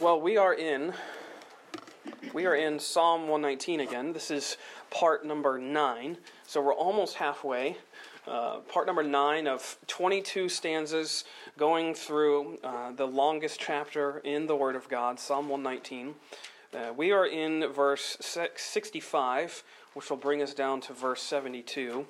Well, we are in we are in Psalm 119 again. This is part number 9. So we're almost halfway. Uh, part number 9 of 22 stanzas going through uh, the longest chapter in the Word of God, Psalm 119. Uh, we are in verse 65, which will bring us down to verse 72.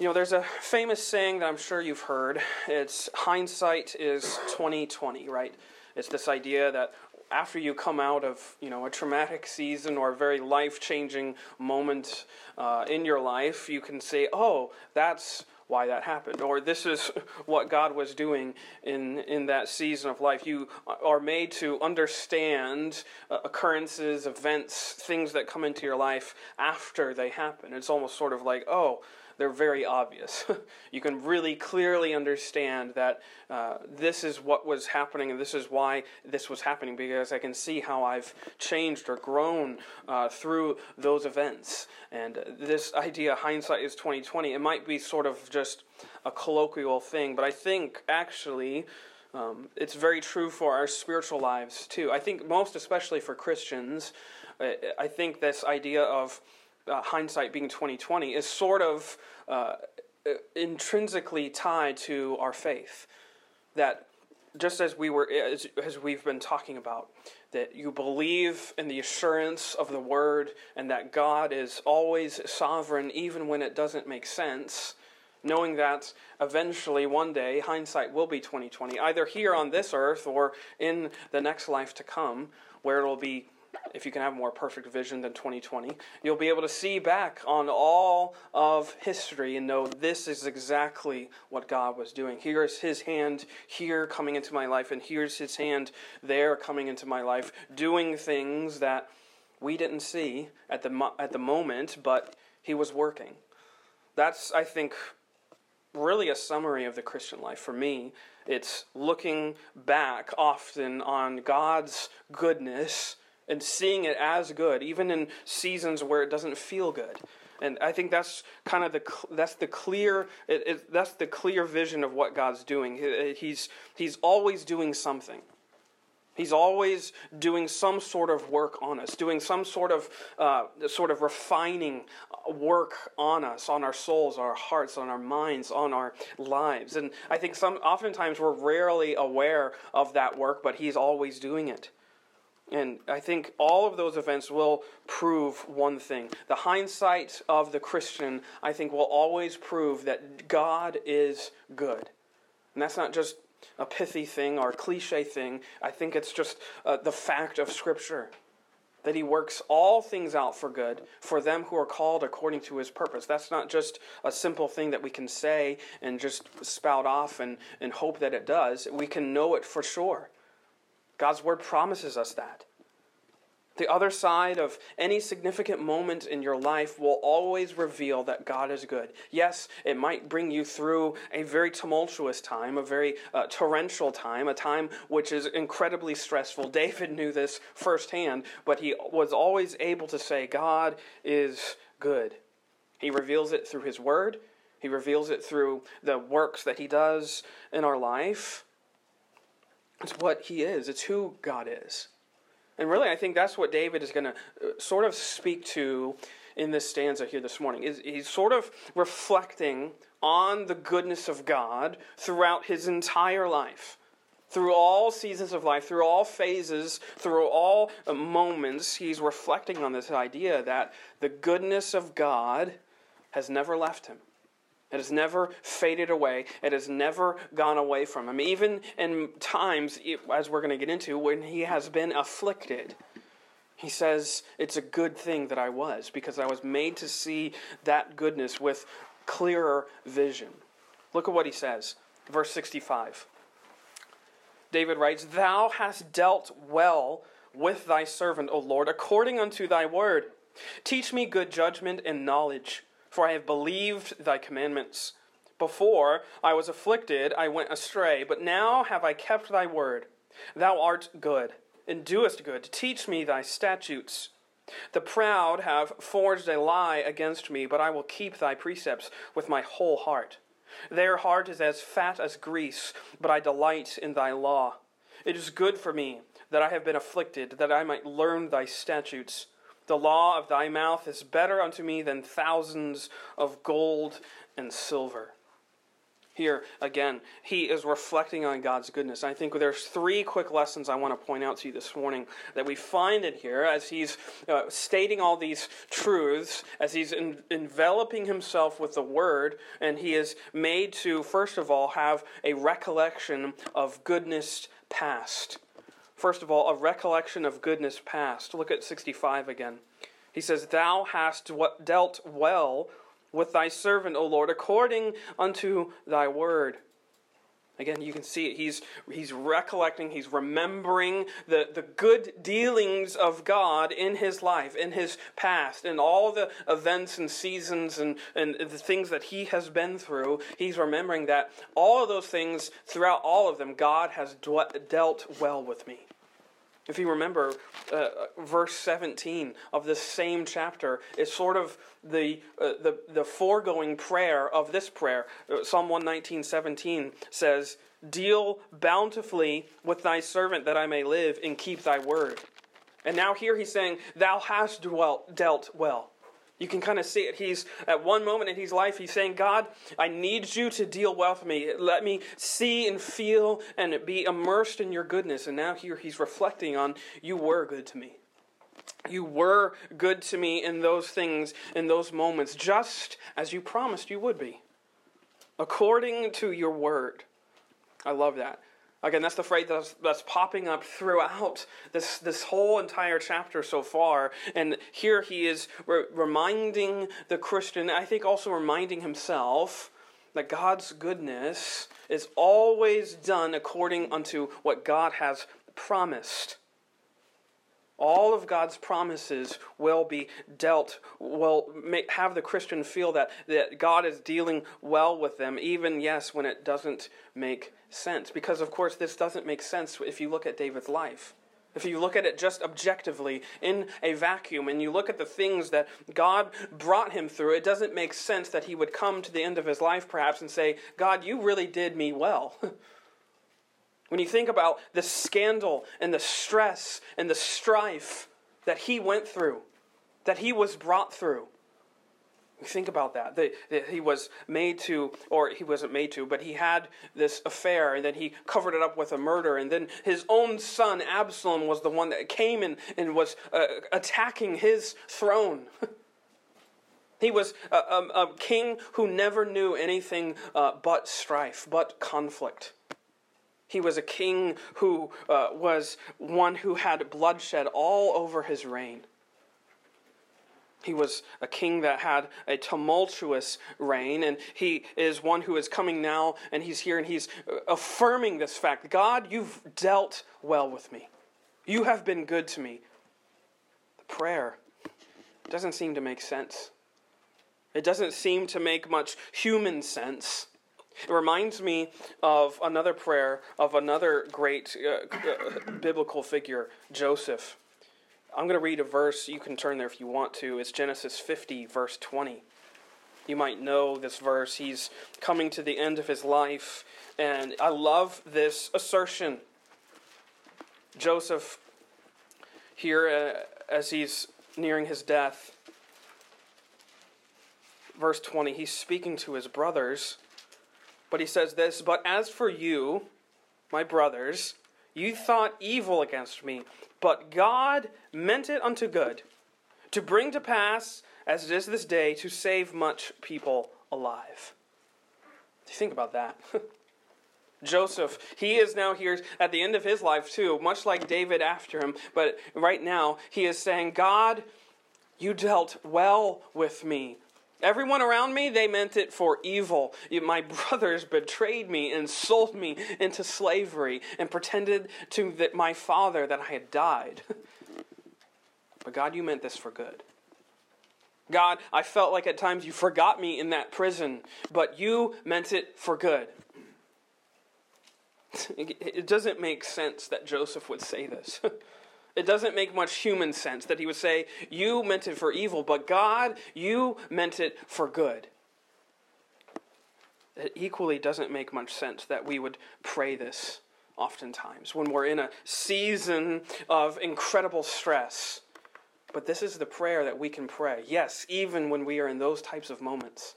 You know, there's a famous saying that I'm sure you've heard. It's hindsight is 2020, right? It's this idea that after you come out of, you know, a traumatic season or a very life-changing moment uh, in your life, you can say, "Oh, that's why that happened," or "This is what God was doing in in that season of life." You are made to understand uh, occurrences, events, things that come into your life after they happen. It's almost sort of like, "Oh." They're very obvious. you can really clearly understand that uh, this is what was happening and this is why this was happening because I can see how I've changed or grown uh, through those events. And this idea, hindsight is 2020, it might be sort of just a colloquial thing, but I think actually. Um, it's very true for our spiritual lives too. I think most especially for Christians, I think this idea of uh, hindsight being 2020 is sort of uh, intrinsically tied to our faith. That just as we were as, as we've been talking about that you believe in the assurance of the word and that God is always sovereign even when it doesn't make sense knowing that eventually one day hindsight will be 2020 either here on this earth or in the next life to come where it'll be if you can have more perfect vision than 2020, you'll be able to see back on all of history and know this is exactly what God was doing. Here is His hand here coming into my life, and here's His hand there coming into my life, doing things that we didn't see at the, at the moment, but He was working. That's, I think, really a summary of the Christian life for me. It's looking back often on God's goodness and seeing it as good, even in seasons where it doesn't feel good. And I think that's kind of the that's the clear it, it, that's the clear vision of what God's doing. He's he's always doing something. He's always doing some sort of work on us, doing some sort of uh, sort of refining work on us, on our souls, our hearts, on our minds, on our lives. And I think some oftentimes we're rarely aware of that work, but He's always doing it. And I think all of those events will prove one thing. The hindsight of the Christian, I think, will always prove that God is good. And that's not just a pithy thing or a cliche thing. I think it's just uh, the fact of Scripture that He works all things out for good for them who are called according to His purpose. That's not just a simple thing that we can say and just spout off and, and hope that it does. We can know it for sure. God's word promises us that. The other side of any significant moment in your life will always reveal that God is good. Yes, it might bring you through a very tumultuous time, a very uh, torrential time, a time which is incredibly stressful. David knew this firsthand, but he was always able to say, God is good. He reveals it through his word, he reveals it through the works that he does in our life. It's what he is, it's who God is. And really, I think that's what David is going to uh, sort of speak to in this stanza here this morning. Is he's sort of reflecting on the goodness of God throughout his entire life. Through all seasons of life, through all phases, through all uh, moments, he's reflecting on this idea that the goodness of God has never left him. It has never faded away. It has never gone away from him. Even in times, as we're going to get into, when he has been afflicted, he says, It's a good thing that I was, because I was made to see that goodness with clearer vision. Look at what he says. Verse 65. David writes, Thou hast dealt well with thy servant, O Lord, according unto thy word. Teach me good judgment and knowledge for I have believed thy commandments. Before I was afflicted, I went astray, but now have I kept thy word. Thou art good, and doest good. Teach me thy statutes. The proud have forged a lie against me, but I will keep thy precepts with my whole heart. Their heart is as fat as grease, but I delight in thy law. it is good for me that I have been afflicted, that I might learn thy statutes. The law of thy mouth is better unto me than thousands of gold and silver. Here, again, he is reflecting on God's goodness. I think there's three quick lessons I want to point out to you this morning that we find in here as he's uh, stating all these truths, as he's en- enveloping himself with the Word, and he is made to, first of all, have a recollection of goodness past. First of all, a recollection of goodness past. Look at 65 again. He says, Thou hast dealt well with thy servant, O Lord, according unto thy word. Again, you can see it. He's, he's recollecting, he's remembering the, the good dealings of God in his life, in his past, and all the events and seasons and, and the things that he has been through. He's remembering that all of those things, throughout all of them, God has dealt well with me. If you remember, uh, verse 17 of this same chapter is sort of the, uh, the, the foregoing prayer of this prayer. Uh, Psalm 119, 17 says, Deal bountifully with thy servant that I may live and keep thy word. And now here he's saying, Thou hast dwelt, dealt well. You can kind of see it. He's at one moment in his life, he's saying, God, I need you to deal well with me. Let me see and feel and be immersed in your goodness. And now here he's reflecting on, You were good to me. You were good to me in those things, in those moments, just as you promised you would be, according to your word. I love that. Again, that's the phrase that's, that's popping up throughout this, this whole entire chapter so far. And here he is re- reminding the Christian, I think also reminding himself, that God's goodness is always done according unto what God has promised. All of God's promises will be dealt, will make, have the Christian feel that, that God is dealing well with them, even, yes, when it doesn't make sense. Because, of course, this doesn't make sense if you look at David's life. If you look at it just objectively in a vacuum and you look at the things that God brought him through, it doesn't make sense that he would come to the end of his life perhaps and say, God, you really did me well. When you think about the scandal and the stress and the strife that he went through, that he was brought through, think about that. That, he was made to, or he wasn't made to, but he had this affair, and then he covered it up with a murder, and then his own son Absalom was the one that came and, and was uh, attacking his throne. He was a, a, a, king who never knew anything uh, but strife, but conflict. He was a king who uh, was one who had bloodshed all over his reign. He was a king that had a tumultuous reign, and he is one who is coming now, and he's here, and he's affirming this fact God, you've dealt well with me. You have been good to me. The prayer doesn't seem to make sense. It doesn't seem to make much human sense. It reminds me of another prayer of another great uh, uh, biblical figure, Joseph. I'm going to read a verse. You can turn there if you want to. It's Genesis 50, verse 20. You might know this verse. He's coming to the end of his life, and I love this assertion. Joseph, here uh, as he's nearing his death, verse 20, he's speaking to his brothers but he says this But as for you, my brothers, you thought evil against me, but God meant it unto good, to bring to pass, as it is this day, to save much people alive. Think about that. Joseph, he is now here at the end of his life too, much like David after him, but right now he is saying, God, you dealt well with me. Everyone around me, they meant it for evil. My brothers betrayed me and sold me into slavery and pretended to that my father that I had died. But God, you meant this for good. God, I felt like at times you forgot me in that prison, but you meant it for good. It doesn't make sense that Joseph would say this. It doesn't make much human sense that he would say, You meant it for evil, but God, you meant it for good. It equally doesn't make much sense that we would pray this oftentimes, when we're in a season of incredible stress. But this is the prayer that we can pray. Yes, even when we are in those types of moments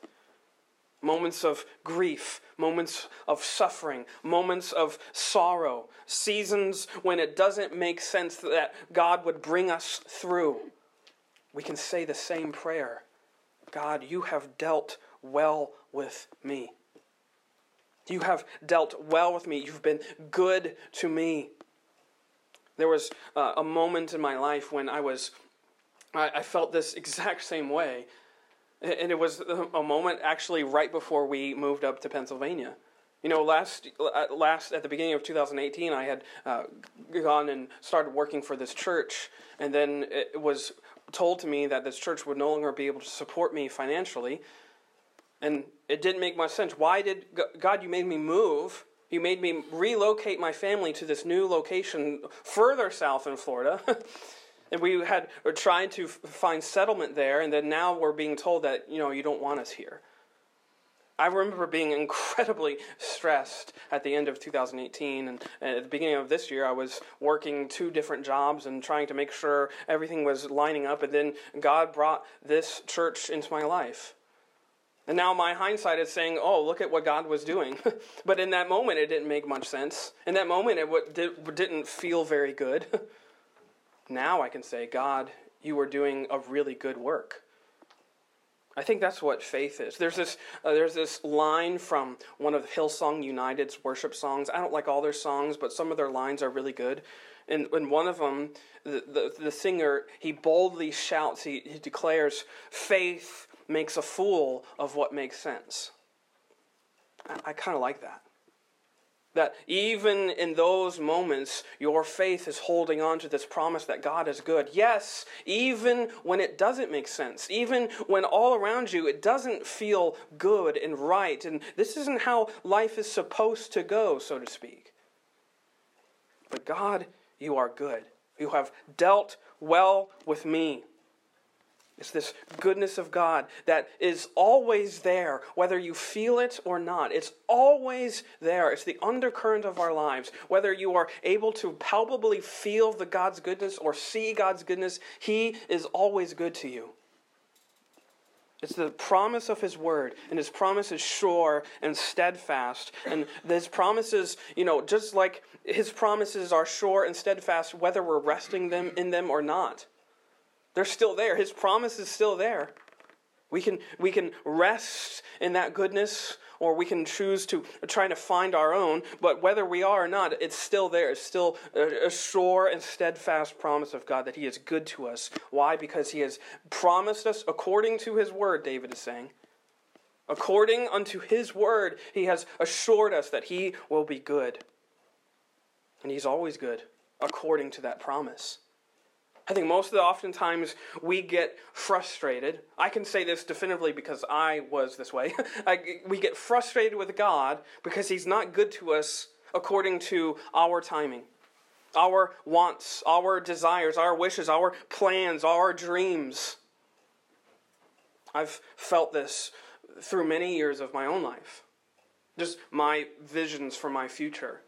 moments of grief, moments of suffering, moments of sorrow, seasons when it doesn't make sense that God would bring us through. We can say the same prayer God, you have dealt well with me. You have dealt well with me. You've been good to me. There was uh, a moment in my life when I was, I, I felt this exact same way. And it was a moment actually right before we moved up to Pennsylvania. You know, last uh, last at the beginning of 2018, I had uh, gone and started working for this church, and then it was told to me that this church would no longer be able to support me financially, and it didn't make much sense. Why did God? You made me move. You made me relocate my family to this new location further south in Florida. And we had were trying to find settlement there, and then now we're being told that you know you don't want us here. I remember being incredibly stressed at the end of 2018, and at the beginning of this year, I was working two different jobs and trying to make sure everything was lining up. And then God brought this church into my life. And now my hindsight is saying, oh, look at what God was doing. but in that moment, it didn't make much sense. In that moment, it didn't feel very good. now I can say, God, you are doing a really good work. I think that's what faith is. There's this, uh, there's this line from one of Hillsong United's worship songs. I don't like all their songs, but some of their lines are really good. And in one of them, the, the, the singer, he boldly shouts, he, he declares, faith makes a fool of what makes sense. I, I kind of like that. That even in those moments, your faith is holding on to this promise that God is good. Yes, even when it doesn't make sense, even when all around you it doesn't feel good and right, and this isn't how life is supposed to go, so to speak. But God, you are good. You have dealt well with me. It's this goodness of God that is always there, whether you feel it or not. It's always there. It's the undercurrent of our lives. Whether you are able to palpably feel the God's goodness or see God's goodness, He is always good to you. It's the promise of His Word, and His promise is sure and steadfast. And His promises, you know, just like His promises are sure and steadfast, whether we're resting them in them or not. They're still there. His promise is still there. We can, we can rest in that goodness or we can choose to try to find our own, but whether we are or not, it's still there. It's still a, a sure and steadfast promise of God that He is good to us. Why? Because He has promised us according to His word, David is saying. According unto His word, He has assured us that He will be good. And He's always good according to that promise. I think most of the oftentimes we get frustrated. I can say this definitively because I was this way. I, we get frustrated with God because He's not good to us according to our timing, our wants, our desires, our wishes, our plans, our dreams. I've felt this through many years of my own life. Just my visions for my future.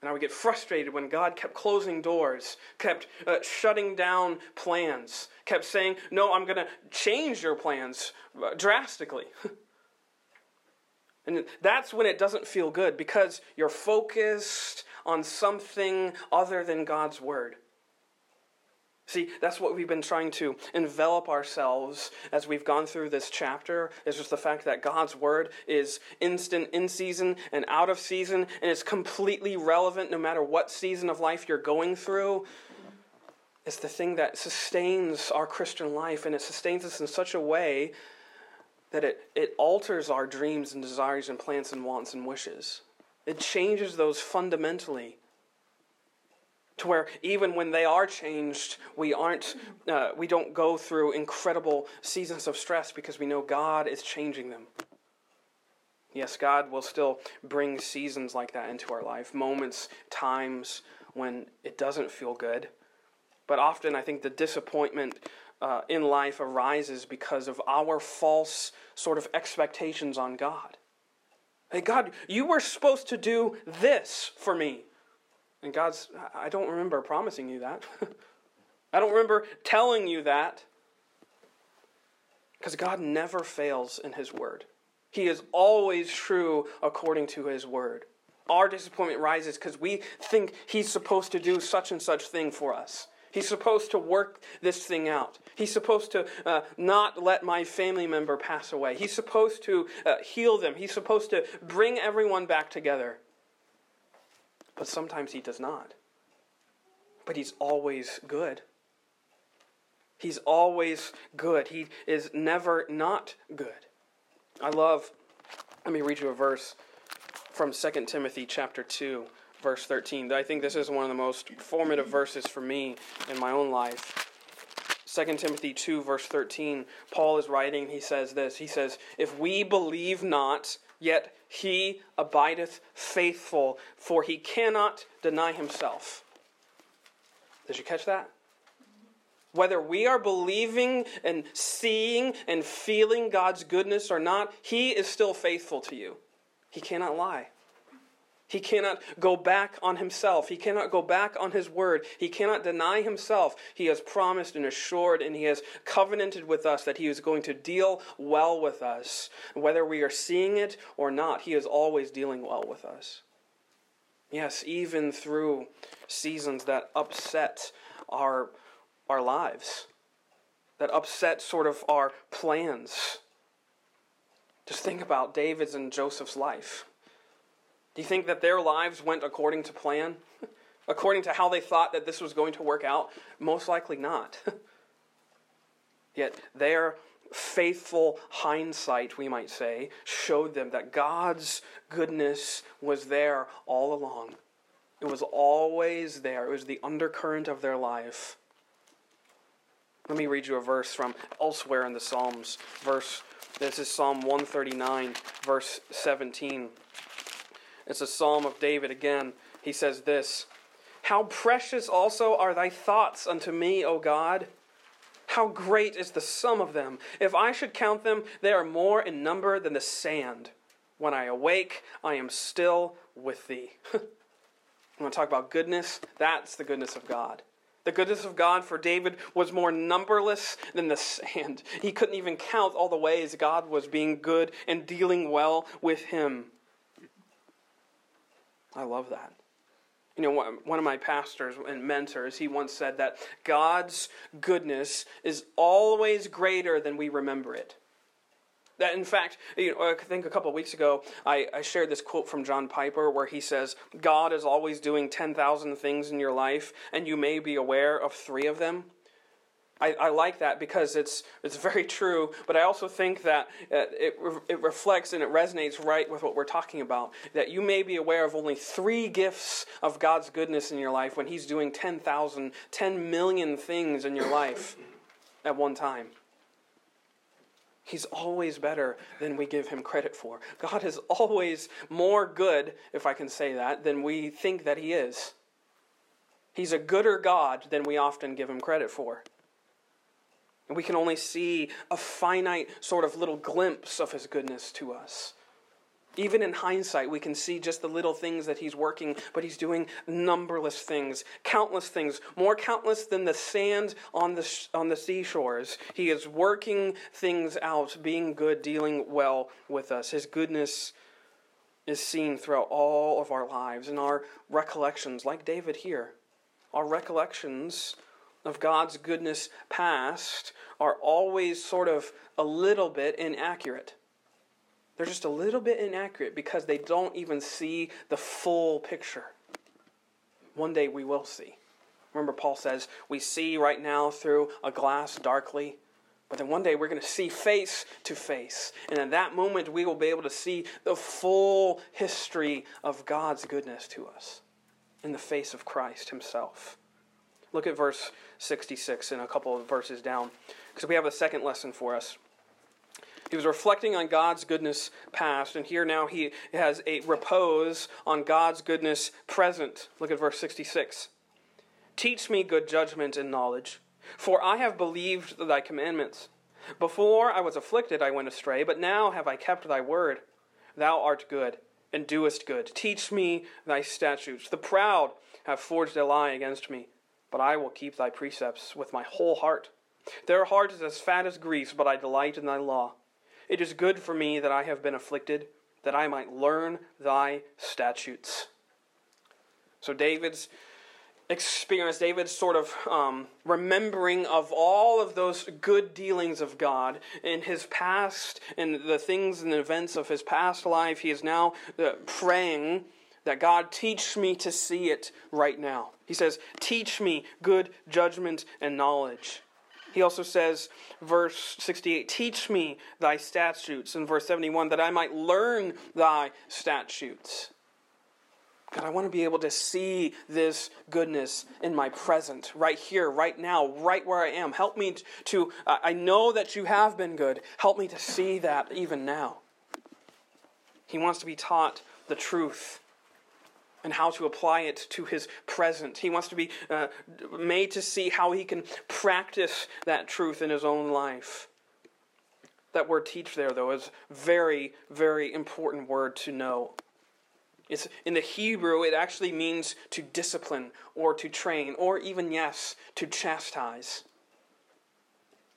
And I would get frustrated when God kept closing doors, kept uh, shutting down plans, kept saying, No, I'm going to change your plans uh, drastically. and that's when it doesn't feel good because you're focused on something other than God's Word. See, that's what we've been trying to envelop ourselves as we've gone through this chapter, is just the fact that God's word is instant in season and out of season, and it's completely relevant no matter what season of life you're going through. It's the thing that sustains our Christian life, and it sustains us in such a way that it, it alters our dreams and desires and plans and wants and wishes. It changes those fundamentally to where even when they are changed, we aren't, uh, we don't go through incredible seasons of stress because we know God is changing them. Yes, God will still bring seasons like that into our life, moments, times when it doesn't feel good. But often I think the disappointment uh, in life arises because of our false sort of expectations on God. Hey, God, you were supposed to do this for me. And God's, I don't remember promising you that. I don't remember telling you that. Because God never fails in His word. He is always true according to His word. Our disappointment rises because we think He's supposed to do such and such thing for us. He's supposed to work this thing out. He's supposed to uh, not let my family member pass away. He's supposed to uh, heal them. He's supposed to bring everyone back together. But sometimes he does not. But he's always good. He's always good. He is never not good. I love, let me read you a verse from 2 Timothy chapter 2 verse 13. I think this is one of the most formative verses for me in my own life. 2 Timothy 2, verse 13, Paul is writing, he says this. He says, If we believe not, yet he abideth faithful, for he cannot deny himself. Did you catch that? Whether we are believing and seeing and feeling God's goodness or not, he is still faithful to you. He cannot lie. He cannot go back on himself. He cannot go back on his word. He cannot deny himself. He has promised and assured and he has covenanted with us that he is going to deal well with us. Whether we are seeing it or not, he is always dealing well with us. Yes, even through seasons that upset our, our lives, that upset sort of our plans. Just think about David's and Joseph's life. Do you think that their lives went according to plan? according to how they thought that this was going to work out? Most likely not. Yet their faithful hindsight, we might say, showed them that God's goodness was there all along. It was always there, it was the undercurrent of their life. Let me read you a verse from elsewhere in the Psalms. Verse this is Psalm 139, verse 17. It's a psalm of David again. He says this How precious also are thy thoughts unto me, O God! How great is the sum of them! If I should count them, they are more in number than the sand. When I awake, I am still with thee. I want to talk about goodness. That's the goodness of God. The goodness of God for David was more numberless than the sand. He couldn't even count all the ways God was being good and dealing well with him. I love that. You know, one of my pastors and mentors, he once said that God's goodness is always greater than we remember it. That, in fact, you know, I think a couple of weeks ago, I, I shared this quote from John Piper where he says, God is always doing 10,000 things in your life, and you may be aware of three of them. I, I, like that because it's, it's very true, but I also think that uh, it, it reflects and it resonates right with what we're talking about. That you may be aware of only three gifts of God's goodness in your life when He's doing 10,000, 10 million things in your life at one time. He's always better than we give him credit for. God is always more good, if I can say that, than we think that he is. He's a gooder God than we often give him credit for. And we can only see a finite sort of little glimpse of his goodness to us. Even in hindsight, we can see just the little things that he's working, but he's doing numberless things, countless things, more countless than the sand on the, on the seashores. He is working things out, being good, dealing well with us. His goodness is seen throughout all of our lives and our recollections, like David here. Our recollections of God's goodness past are always sort of a little bit inaccurate. They're just a little bit inaccurate because they don't even see the full picture. One day we will see. Remember, Paul says, we see right now through a glass darkly, but then one day we're going to see face to face. And at that moment, we will be able to see the full history of God's goodness to us in the face of Christ Himself. Look at verse 66 and a couple of verses down, because we have a second lesson for us. He was reflecting on God's goodness past, and here now he has a repose on God's goodness present. Look at verse 66. Teach me good judgment and knowledge, for I have believed thy commandments. Before I was afflicted, I went astray, but now have I kept thy word. Thou art good. and doest good. Teach me thy statutes. The proud have forged a lie against me, but I will keep thy precepts with my whole heart. Their heart is as fat as grease, but I delight in thy law. It is good for me that I have been afflicted, that I might learn thy statutes. So David's experience, David's sort of um, remembering of all of those good dealings of God in his past and the things and events of his past life, he is now uh, praying that God teach me to see it right now. He says, Teach me good judgment and knowledge. He also says, verse 68, Teach me thy statutes. In verse 71, that I might learn thy statutes. God, I want to be able to see this goodness in my present, right here, right now, right where I am. Help me to, uh, I know that you have been good. Help me to see that even now. He wants to be taught the truth and how to apply it to his present. He wants to be uh, made to see how he can practice that truth in his own life. That word teach there, though, is very, very important word to know. It's, in the Hebrew, it actually means to discipline or to train or even, yes, to chastise.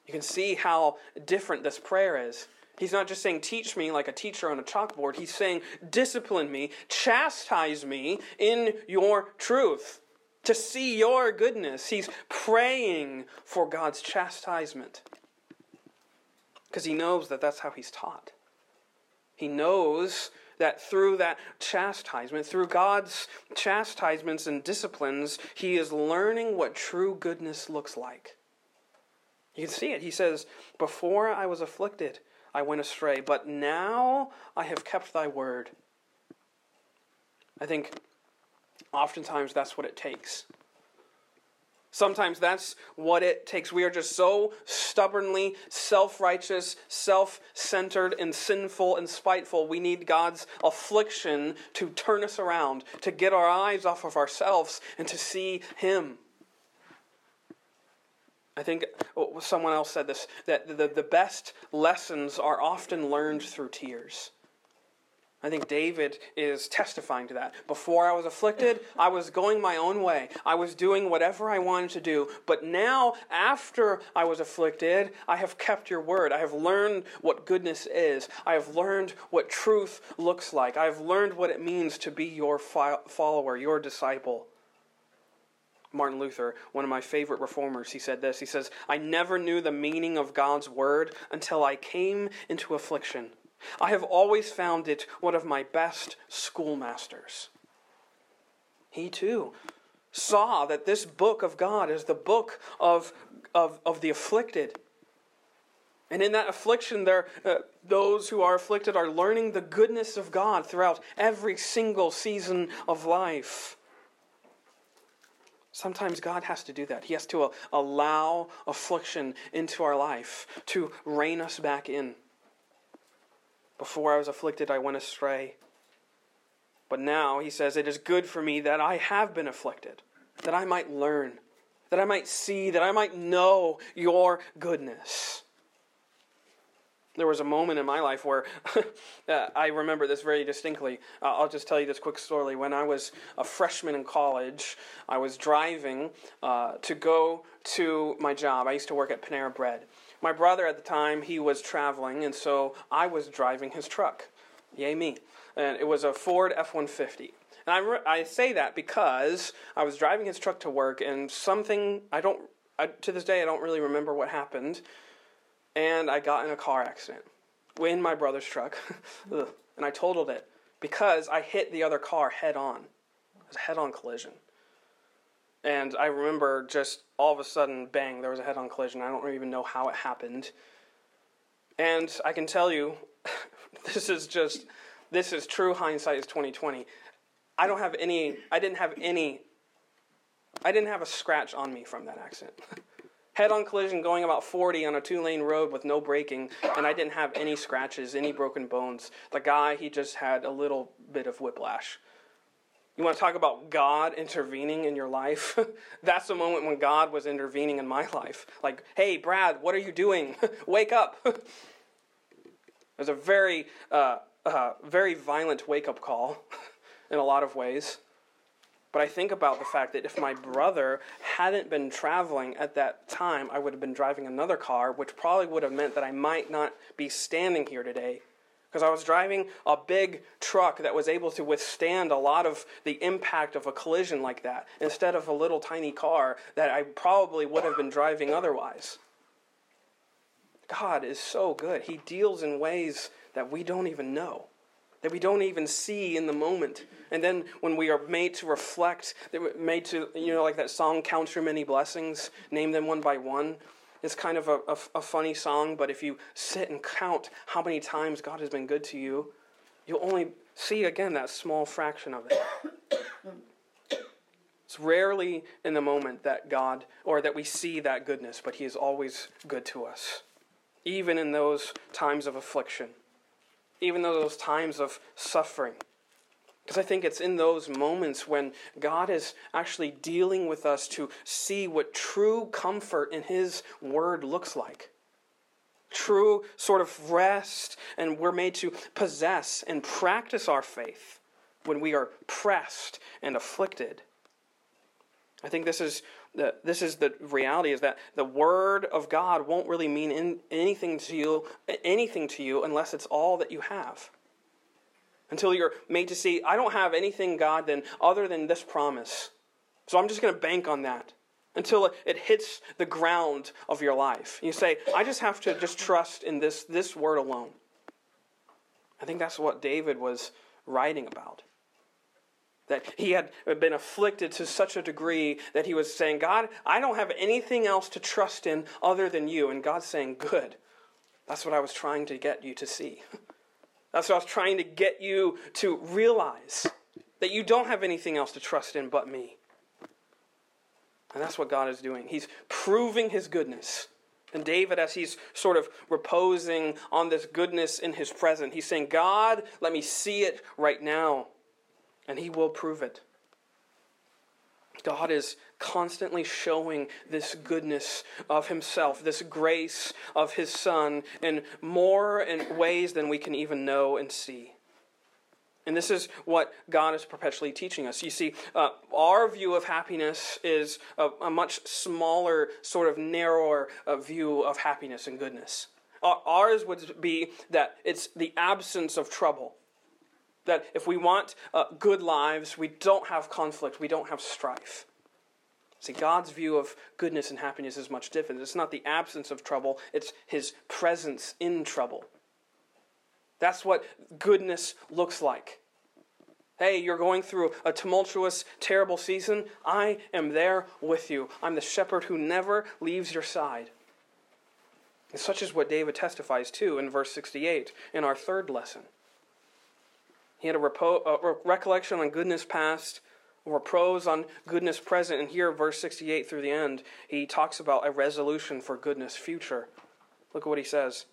You can see how different this prayer is. He's not just saying, teach me like a teacher on a chalkboard. He's saying, discipline me, chastise me in your truth, to see your goodness. He's praying for God's chastisement because he knows that that's how he's taught. He knows that through that chastisement, through God's chastisements and disciplines, he is learning what true goodness looks like. You can see it. He says, Before I was afflicted, I went astray, but now I have kept thy word. I think oftentimes that's what it takes. Sometimes that's what it takes. We are just so stubbornly self righteous, self centered, and sinful and spiteful. We need God's affliction to turn us around, to get our eyes off of ourselves, and to see Him. I think oh, someone else said this that the, the best lessons are often learned through tears. I think David is testifying to that. Before I was afflicted, I was going my own way. I was doing whatever I wanted to do. But now, after I was afflicted, I have kept your word. I have learned what goodness is. I have learned what truth looks like. I have learned what it means to be your follower, your disciple. Martin Luther, one of my favorite reformers, he said this. He says, I never knew the meaning of God's word until I came into affliction. I have always found it one of my best schoolmasters. He too saw that this book of God is the book of, of, of the afflicted. And in that affliction, there, uh, those who are afflicted are learning the goodness of God throughout every single season of life. Sometimes God has to do that. He has to uh, allow affliction into our life to rein us back in. Before I was afflicted, I went astray. But now, he says, it is good for me that I have been afflicted, that I might learn, that I might see, that I might know your goodness. There was a moment in my life where uh, I remember this very distinctly. Uh, I'll just tell you this quick story. When I was a freshman in college, I was driving uh, to go to my job. I used to work at Panera Bread. My brother at the time, he was traveling, and so I was driving his truck. Yay me. And it was a Ford F 150. And I, re- I say that because I was driving his truck to work, and something, I don't, I, to this day, I don't really remember what happened. And I got in a car accident in my brother's truck. and I totaled it because I hit the other car head on. It was a head on collision. And I remember just all of a sudden, bang, there was a head on collision. I don't even know how it happened. And I can tell you, this is just, this is true hindsight is 2020. I don't have any, I didn't have any, I didn't have a scratch on me from that accident. head on collision going about 40 on a two lane road with no braking, and I didn't have any scratches, any broken bones. The guy, he just had a little bit of whiplash. You want to talk about God intervening in your life? That's the moment when God was intervening in my life. Like, hey, Brad, what are you doing? Wake up. it was a very uh, a very violent wake up call in a lot of ways. But I think about the fact that if my brother hadn't been traveling at that time, I would have been driving another car, which probably would have meant that I might not be standing here today. Because I was driving a big truck that was able to withstand a lot of the impact of a collision like that, instead of a little tiny car that I probably would have been driving otherwise. God is so good. He deals in ways that we don't even know that we don't even see in the moment. And then when we are made to reflect, that we're made to, you know, like that song, Count Your Many Blessings, name them one by one. It's kind of a, a, a funny song, but if you sit and count how many times God has been good to you, you'll only see again that small fraction of it. It's rarely in the moment that God, or that we see that goodness, but He is always good to us, even in those times of affliction even though those times of suffering. Because I think it's in those moments when God is actually dealing with us to see what true comfort in His Word looks like. True sort of rest, and we're made to possess and practice our faith when we are pressed and afflicted. I think this is the, this is the reality is that the word of God won't really mean in, anything to you anything to you unless it's all that you have. Until you're made to see, I don't have anything, God, then other than this promise. So I'm just going to bank on that until it hits the ground of your life. You say, I just have to just trust in this, this word alone. I think that's what David was writing about. That he had been afflicted to such a degree that he was saying, God, I don't have anything else to trust in other than you. And God's saying, Good. That's what I was trying to get you to see. That's what I was trying to get you to realize that you don't have anything else to trust in but me. And that's what God is doing. He's proving his goodness. And David, as he's sort of reposing on this goodness in his present, he's saying, God, let me see it right now and He will prove it. God is constantly showing this goodness of Himself, this grace of His Son, in more in ways than we can even know and see. And this is what God is perpetually teaching us. You see, uh, our view of happiness is a, a much smaller, sort of narrower uh, view of happiness and goodness. Ours would be that it's the absence of trouble. That if we want uh, good lives, we don't have conflict, we don't have strife. See, God's view of goodness and happiness is much different. It's not the absence of trouble, it's His presence in trouble. That's what goodness looks like. Hey, you're going through a tumultuous, terrible season. I am there with you. I'm the shepherd who never leaves your side. And such is what David testifies to in verse 68 in our third lesson. He had a, a recollection on goodness past, a repose on goodness present. And here, verse 68 through the end, he talks about a resolution for goodness future. Look at what he says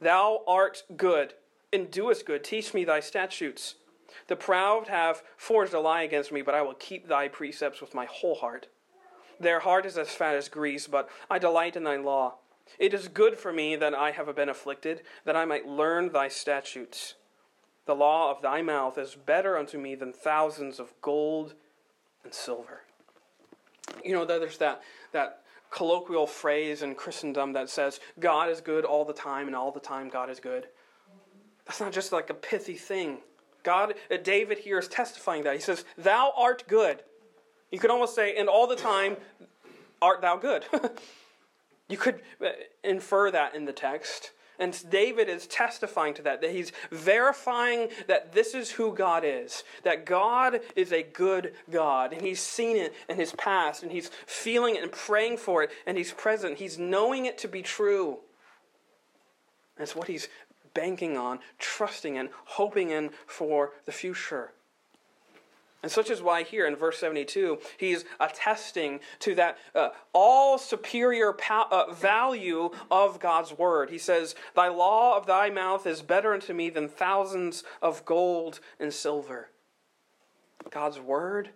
Thou art good, and doest good. Teach me thy statutes. The proud have forged a lie against me, but I will keep thy precepts with my whole heart. Their heart is as fat as grease, but I delight in thy law. It is good for me that I have been afflicted, that I might learn thy statutes. The law of thy mouth is better unto me than thousands of gold and silver. You know, there's that, that colloquial phrase in Christendom that says, God is good all the time, and all the time God is good. That's not just like a pithy thing. God, uh, David here is testifying that. He says, Thou art good. You could almost say, and all the time art thou good. you could uh, infer that in the text. And David is testifying to that, that he's verifying that this is who God is, that God is a good God. And he's seen it in his past, and he's feeling it and praying for it, and he's present. He's knowing it to be true. That's what he's banking on, trusting in, hoping in for the future. And such is why here in verse 72, he's attesting to that uh, all superior uh, value of God's word. He says, Thy law of thy mouth is better unto me than thousands of gold and silver. God's word,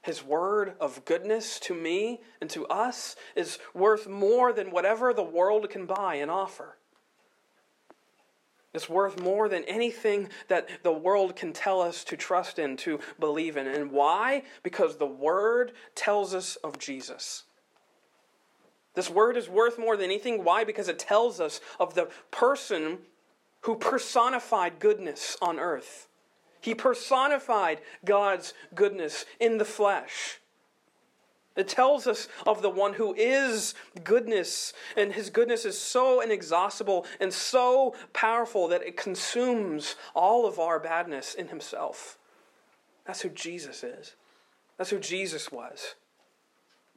his word of goodness to me and to us, is worth more than whatever the world can buy and offer. It's worth more than anything that the world can tell us to trust in, to believe in. And why? Because the Word tells us of Jesus. This Word is worth more than anything. Why? Because it tells us of the person who personified goodness on earth. He personified God's goodness in the flesh. It tells us of the one who is goodness, and his goodness is so inexhaustible and so powerful that it consumes all of our badness in himself. That's who Jesus is. That's who Jesus was.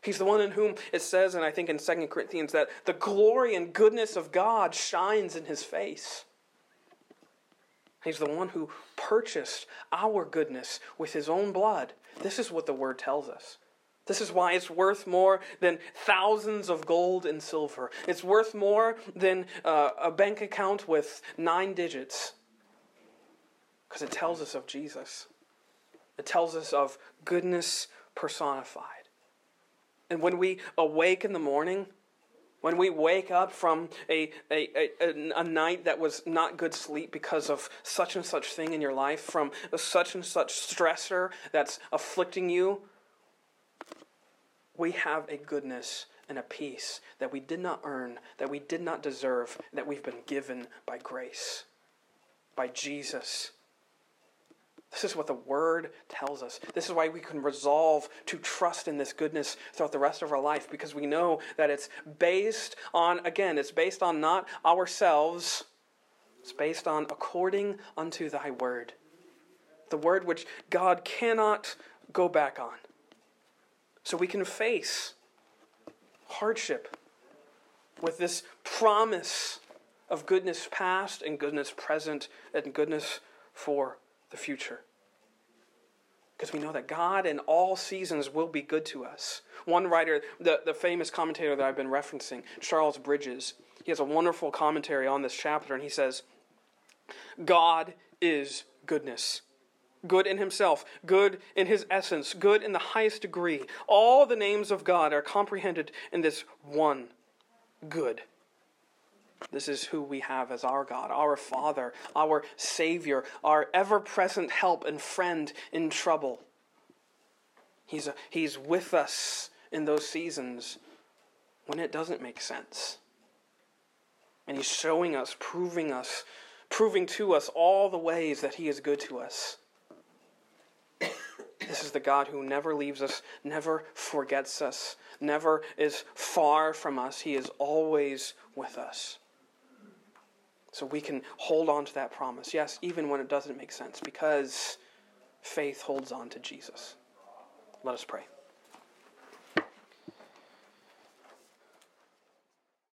He's the one in whom it says, and I think in 2 Corinthians, that the glory and goodness of God shines in his face. He's the one who purchased our goodness with his own blood. This is what the word tells us. This is why it's worth more than thousands of gold and silver. It's worth more than uh, a bank account with nine digits. Because it tells us of Jesus, it tells us of goodness personified. And when we awake in the morning, when we wake up from a, a, a, a, night that was not good sleep because of such and such thing in your life, from such and such stressor that's afflicting you, we have a goodness and a peace that we did not earn, that we did not deserve, that we've been given by grace, by Jesus. This is what the Word tells us. This is why we can resolve to trust in this goodness throughout the rest of our life because we know that it's based on, again, it's based on not ourselves, it's based on according unto thy Word. The Word which God cannot go back on. So we can face hardship with this promise of goodness past and goodness present and goodness for the future. Because we know that God in all seasons will be good to us. One writer, the, the famous commentator that I've been referencing, Charles Bridges, he has a wonderful commentary on this chapter, and he says, God is goodness good in himself, good in his essence, good in the highest degree. All the names of God are comprehended in this one good. This is who we have as our God, our Father, our Savior, our ever present help and friend in trouble. He's, a, he's with us in those seasons when it doesn't make sense. And He's showing us, proving us, proving to us all the ways that He is good to us. This is the God who never leaves us, never forgets us, never is far from us. He is always with us. So we can hold on to that promise, yes, even when it doesn't make sense, because faith holds on to Jesus. Let us pray.